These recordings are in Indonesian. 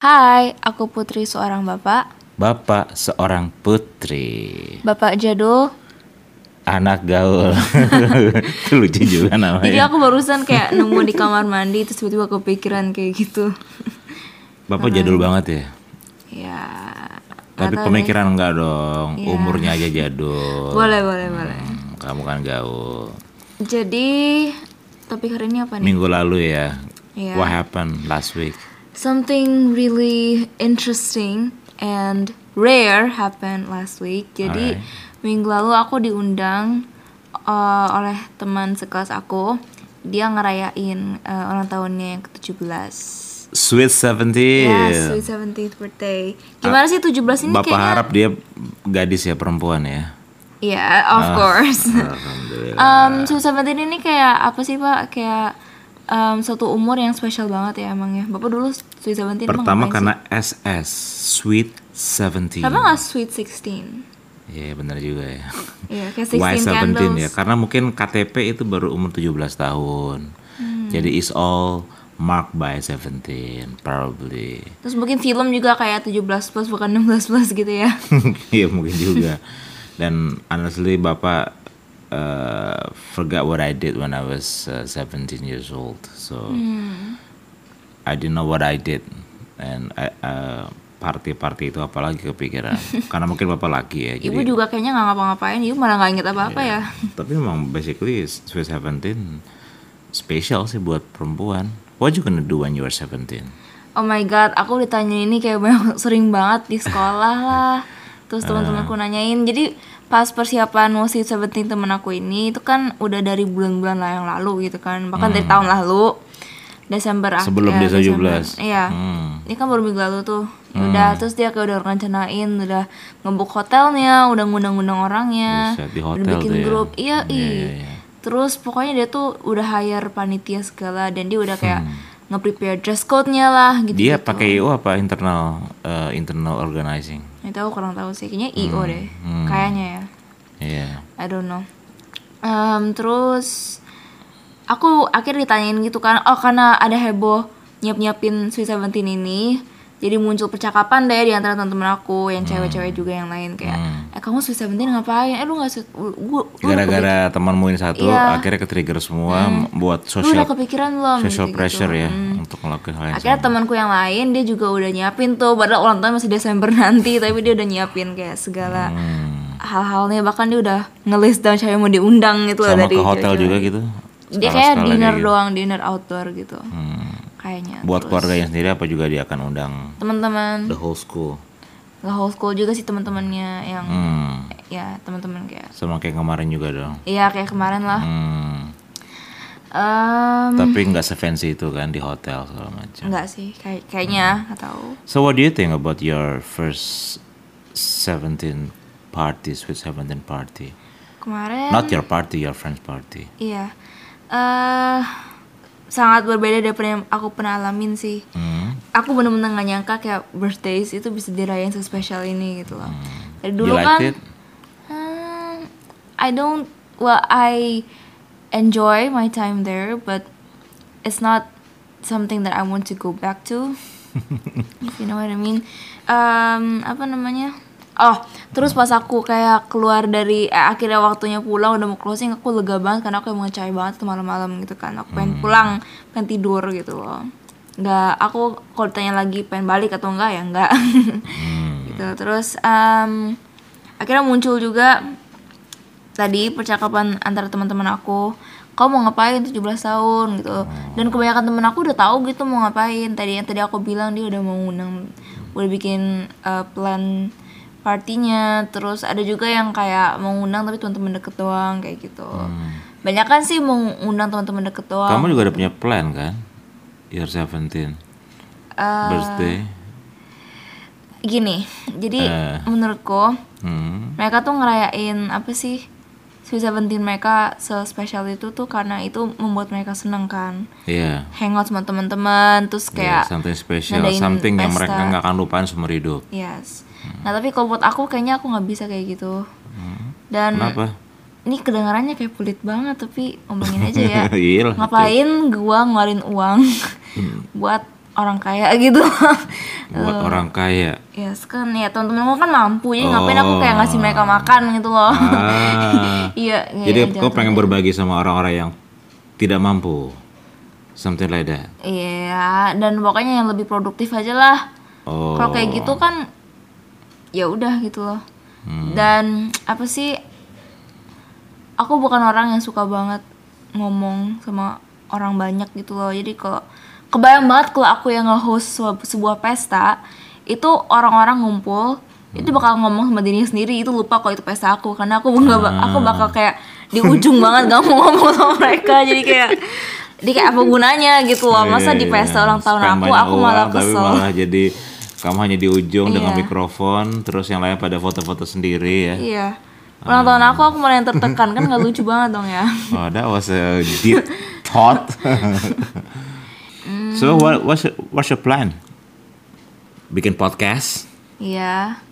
Hai, aku putri seorang bapak. Bapak seorang putri, Bapak jadul. anak gaul. Itu lucu juga Jadi namanya. aku barusan kayak nemu di kamar mandi terus tiba-tiba kepikiran kayak gitu. Bapak jadul banget ya. Ya. Tapi pemikiran enggak dong. Iya. Umurnya aja deh. jadul. Boleh, boleh, boleh. Hmm, kamu kan gaul. Jadi topik hari ini apa nih? Minggu lalu ya. Iya. What happened last week? Something really interesting and rare happened last week. Jadi Alright. minggu lalu aku diundang uh, oleh teman sekelas aku. Dia ngerayain uh, ulang tahunnya yang ke-17. Sweet 17. Ya, sweet 17th birthday. Gimana sih 17 ini Bapak kayaknya? harap dia gadis ya perempuan ya. Iya, of course. Alhamdulillah. um, sweet 17 ini kayak apa sih, Pak? Kayak um, satu umur yang spesial banget ya emangnya. Bapak dulu sweet 17 emang Pertama karena SS, Sweet 17. sih? Kenapa nggak sweet 16? Iya benar juga ya. Iya, kayak 16 Why 17 candles. ya? Karena mungkin KTP itu baru umur 17 tahun. Hmm. Jadi is all marked by 17 probably. Terus mungkin film juga kayak 17 plus bukan 16 plus gitu ya. Iya mungkin juga. Dan honestly Bapak uh, forgot what I did when I was uh, 17 years old. So Hmm. I didn't know what I did and I, uh, party-party itu apalagi kepikiran. Karena mungkin Bapak laki ya. Ibu Jadi juga kayaknya nggak ngapa-ngapain, ibu malah nggak inget apa-apa ya. Tapi memang basically Sweet 17 special sih buat perempuan. What you gonna do when you are 17? Oh my god, aku ditanya ini kayak banyak, sering banget di sekolah lah. Terus teman-temanku nanyain. Jadi pas persiapan musik Seventeen temen aku ini itu kan udah dari bulan-bulan lah yang lalu gitu kan. Bahkan dari tahun lalu. Desember akhir. Sebelum dia Desember. 17. Iya. Hmm. Ini kan baru minggu lalu tuh. Ya Udah, terus dia kayak udah rencanain, udah ngebuk hotelnya, udah ngundang-ngundang orangnya, di udah hotel bikin tuh ya. grup. Iya, Iya, iya. iya, iya. Terus pokoknya dia tuh udah hire panitia segala dan dia udah kayak Hmm. Nge-prepare dress code-nya lah gitu. Dia pakai IO apa internal uh, internal organizing? Nggak tahu kurang tahu sih, kayaknya IO deh. hmm. Kayaknya ya. Iya. I don't know. Em, terus aku akhirnya ditanyain gitu kan, oh karena ada heboh nyiap-nyiapin Sweet Seventeen ini, jadi muncul percakapan deh di antara teman-teman aku yang cewek-cewek juga yang lain kayak, Hmm. eh kamu Sweet Seventeen ngapain? Eh lu nggak lu udah Gara-gara temanmu ini satu Iya. akhirnya ke-trigger semua buat kepik- lu udah social kepikiran belum? social pressure ya Hmm. untuk ngelakuin hal yang Akhirnya temanku yang lain dia juga udah nyiapin tuh, padahal ulang tahun masih Desember nanti, tapi dia udah nyiapin kayak segala Hmm. hal-halnya bahkan dia udah nge-list down siapa yang mau diundang gitu loh Sama dari ke hotel juga gitu. Dia kayak dinner gitu. doang, dinner outdoor gitu. Hmm. Kayaknya. Buat Terus keluarganya sendiri apa juga dia akan undang teman-teman, the whole school. nggak whole school juga sih teman-temannya yang Hmm. ya teman-teman kayak Sama kayak kemarin juga dong. Iya kayak kemarin lah. Hmm. Em, Tapi nggak sefancy itu kan di hotel segala macam. enggak sih, kayak kayaknya nggak tahu. So what do you think about your first 17 party, sweet 17 party? Kemarin Not your party, your friend's party. Iya. eh sangat berbeda daripada yang aku pernah alamin sih. Hmm. Aku bener-bener gak nyangka kayak birthdays itu bisa dirayain sespesial ini gitu loh. Dari You dulu kan it? Hmm, I don't well I enjoy my time there but it's not something that I want to go back to. if you know what I mean. Um, apa namanya? Oh, terus pas aku kayak keluar dari eh, akhirnya waktunya pulang udah mau closing aku lega banget karena aku emang capek banget tuh malam-malam gitu kan. Aku pengen pulang, pengen tidur gitu loh. Nggak, aku kalau ditanya lagi pengen balik atau enggak ya enggak. gitu. Terus um, akhirnya muncul juga tadi percakapan antara teman-teman aku kau mau ngapain 17 tahun gitu dan kebanyakan temen aku udah tahu gitu mau ngapain tadi yang tadi aku bilang dia udah mau ngundang udah bikin uh, plan partinya terus ada juga yang kayak mau ngundang tapi teman-teman deket doang kayak gitu banyak kan sih mau ngundang teman-teman deket doang Kamu juga ada punya plan kan? Your 17 Eh, birthday. gini jadi Eh. menurutku Hmm. mereka tuh ngerayain apa sih Sweet Seventeen mereka sespesial itu tuh karena itu membuat mereka seneng kan Iya. hangout sama teman-teman terus Yeah, kayak something special, something yang pesta. mereka nggak akan lupain seumur hidup. yes nah tapi kalau buat aku kayaknya aku nggak bisa kayak gitu dan Kenapa? ini kedengarannya kayak pelit banget tapi ngomongin aja ya Iya ngapain gua ngeluarin uang buat orang kaya gitu. Buat orang kaya. Yes kan. Ya teman-teman kan mampu jadi ngapain aku kayak ngasih mereka makan gitu loh. Ah. iya jadi iya, kau pengen berbagi sama orang-orang yang tidak mampu? Something like that. Iya dan pokoknya yang lebih produktif aja lah. Oh kalau kayak gitu kan ya udah gitu loh. Hmm. dan apa sih aku bukan orang yang suka banget ngomong sama orang banyak gitu loh. Jadi kalau kebayang banget kalau aku yang nge-host sebuah, sebuah pesta itu orang-orang ngumpul itu bakal ngomong sama dirinya sendiri itu lupa kalau itu pesta aku karena aku nggak ba- aku bakal kayak di ujung banget gak mau ngomong sama mereka jadi kayak jadi kayak apa gunanya gitu loh masa di Iya, pesta ulang tahun spend aku aku malah uang, tapi kesel malah jadi kamu hanya di ujung dengan Iya. mikrofon terus yang lain pada foto-foto sendiri ya Iya. Ulang tahun aku aku malah yang tertekan kan nggak lucu banget dong ya. Oh, that was a deep thought. so what what's your, what's your plan? Bikin podcast? Iya.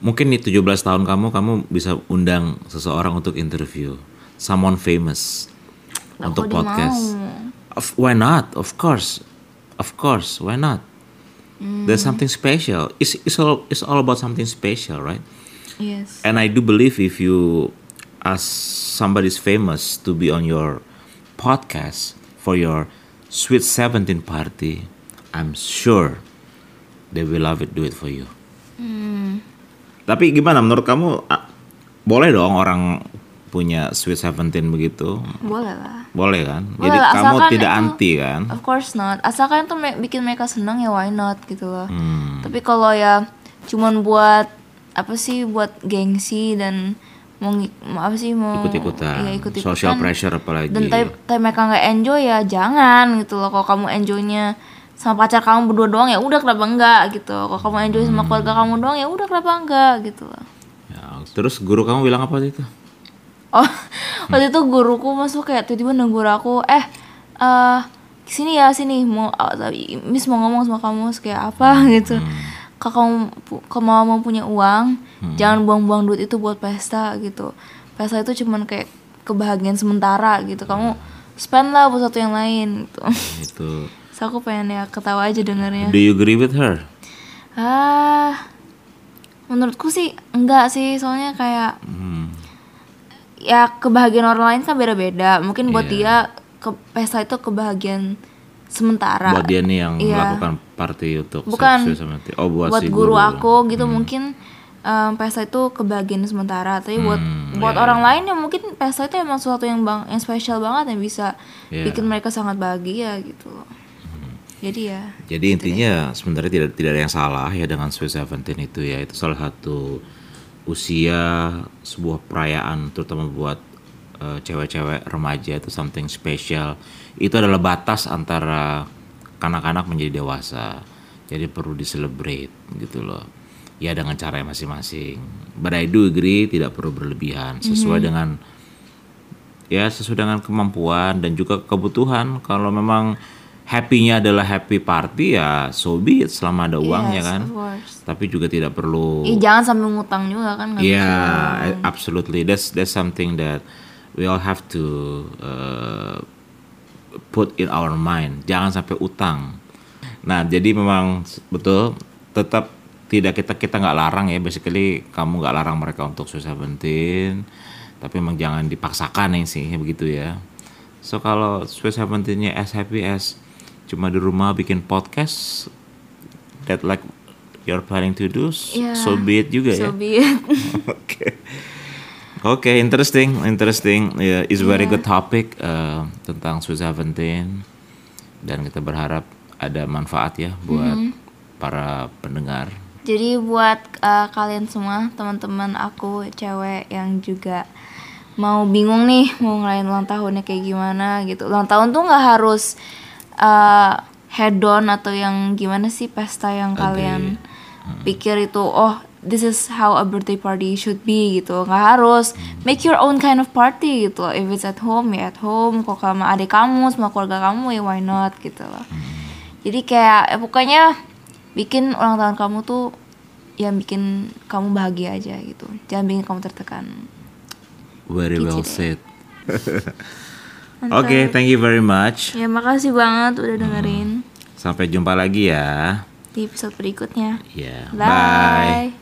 Mungkin di 17 tahun kamu kamu bisa undang seseorang untuk interview, someone famous Lah, untuk podcast. mau? Of, why not? Of course. Of course, why not? Hmm. There's something special. It's, it's all it's all about something special, right? Yes. And I do believe if you ask somebody's famous to be on your podcast for your Sweet 17 party, I'm sure they will love it, do it for you. Tapi gimana menurut kamu boleh dong orang punya Sweet 17 begitu? Boleh lah. Boleh kan? Boleh Jadi lah, kamu tidak itu- anti kan? Of course not. Asalkan itu me- bikin mereka senang ya why not gitu loh. Hmm. Tapi kalau ya cuman buat apa sih buat gengsi dan mau, apa sih mau Ikut-ikutan. Iya, ikut-ikutan. Social pressure apalagi. Dan tapi, tapi mereka nggak enjoy ya jangan gitu loh. Kalau kamu enjoynya sama pacar kamu berdua doang ya udah kenapa enggak gitu. Kalau kamu enjoy sama keluarga kamu doang ya udah kenapa enggak gitu loh. Ya, terus guru kamu bilang apa itu? Oh, waktu itu guruku masuk kayak tiba-tiba nunggu aku, eh, eh sini ya sini mau, tapi Miss mau ngomong sama kamu kayak apa gitu. Kalau kamu mau punya uang, jangan buang-buang duit itu buat pesta gitu. Pesta itu cuman kayak kebahagiaan sementara gitu. Kamu spend lah buat sesuatu yang lain gitu. Itu. So aku pengen ya ketawa aja dengernya. Do you agree with her? Ah, menurutku sih enggak sih, soalnya kayak Hmm. ya kebahagiaan orang lain kan beda-beda. Mungkin buat Iya. dia ke pesta itu kebahagiaan sementara. buat dia nih yang Iya. melakukan party untuk Bukan. Sama Oh buat, buat si guru, guru. Hmm. aku gitu mungkin em, pesta itu kebahagiaan sementara. Tapi buat Hmm, buat iya, orang lain ya mungkin pesta itu emang sesuatu yang bang yang spesial banget yang bisa Iya. bikin mereka sangat bahagia gitu loh. Jadi ya Jadi intinya sebenarnya tidak tidak ada yang salah ya dengan Sweet Seventeen itu ya itu salah satu usia sebuah perayaan terutama buat cewek-cewek remaja itu something special. Itu adalah batas antara kanak-kanak menjadi dewasa. Jadi perlu di-celebrate gitu loh. Ya dengan cara yang masing-masing. But I do agree tidak perlu berlebihan sesuai dengan ya sesuai dengan kemampuan dan juga kebutuhan kalau memang happy-nya adalah happy party ya so be it selama ada uang ya Yes, kan of course. tapi juga tidak perlu jangan sampai ngutang juga kan nggak yeah absolutely that's that's something that we all have to uh, put in our mind jangan sampai utang nah jadi memang betul tetap tidak kita kita nggak larang ya basically kamu nggak larang mereka untuk Sweet Seventeen tapi memang jangan dipaksakan ya sih begitu ya so kalau Sweet Seventeen-nya as happy as cuma di rumah bikin podcast that like you're planning to do Yeah. so be it juga ya So be it. Oke. Oke, interesting, interesting. Ya, is very good topic uh, tentang Sweet Seventeen dan kita berharap ada manfaat ya buat para pendengar. Jadi buat uh, kalian semua teman-teman aku cewek yang juga mau bingung nih mau ngelain ulang tahunnya kayak gimana gitu. Ulang tahun tuh nggak harus uh, head on atau yang gimana sih pesta yang kalian pikir itu oh this is how a birthday party should be gitu. Nggak harus make your own kind of party gitu. If it's at home ya at home. Kalau sama adik kamu sama keluarga kamu ya why not gitu loh. Jadi kayak ya pokoknya bikin ulang tahun kamu tuh yang bikin kamu bahagia aja gitu. Jangan bikin kamu tertekan. Very Gitu well deh. said. Oke, thank you very much. Ya makasih banget udah dengerin. Sampai jumpa lagi ya. di episode berikutnya. Ya, Bye.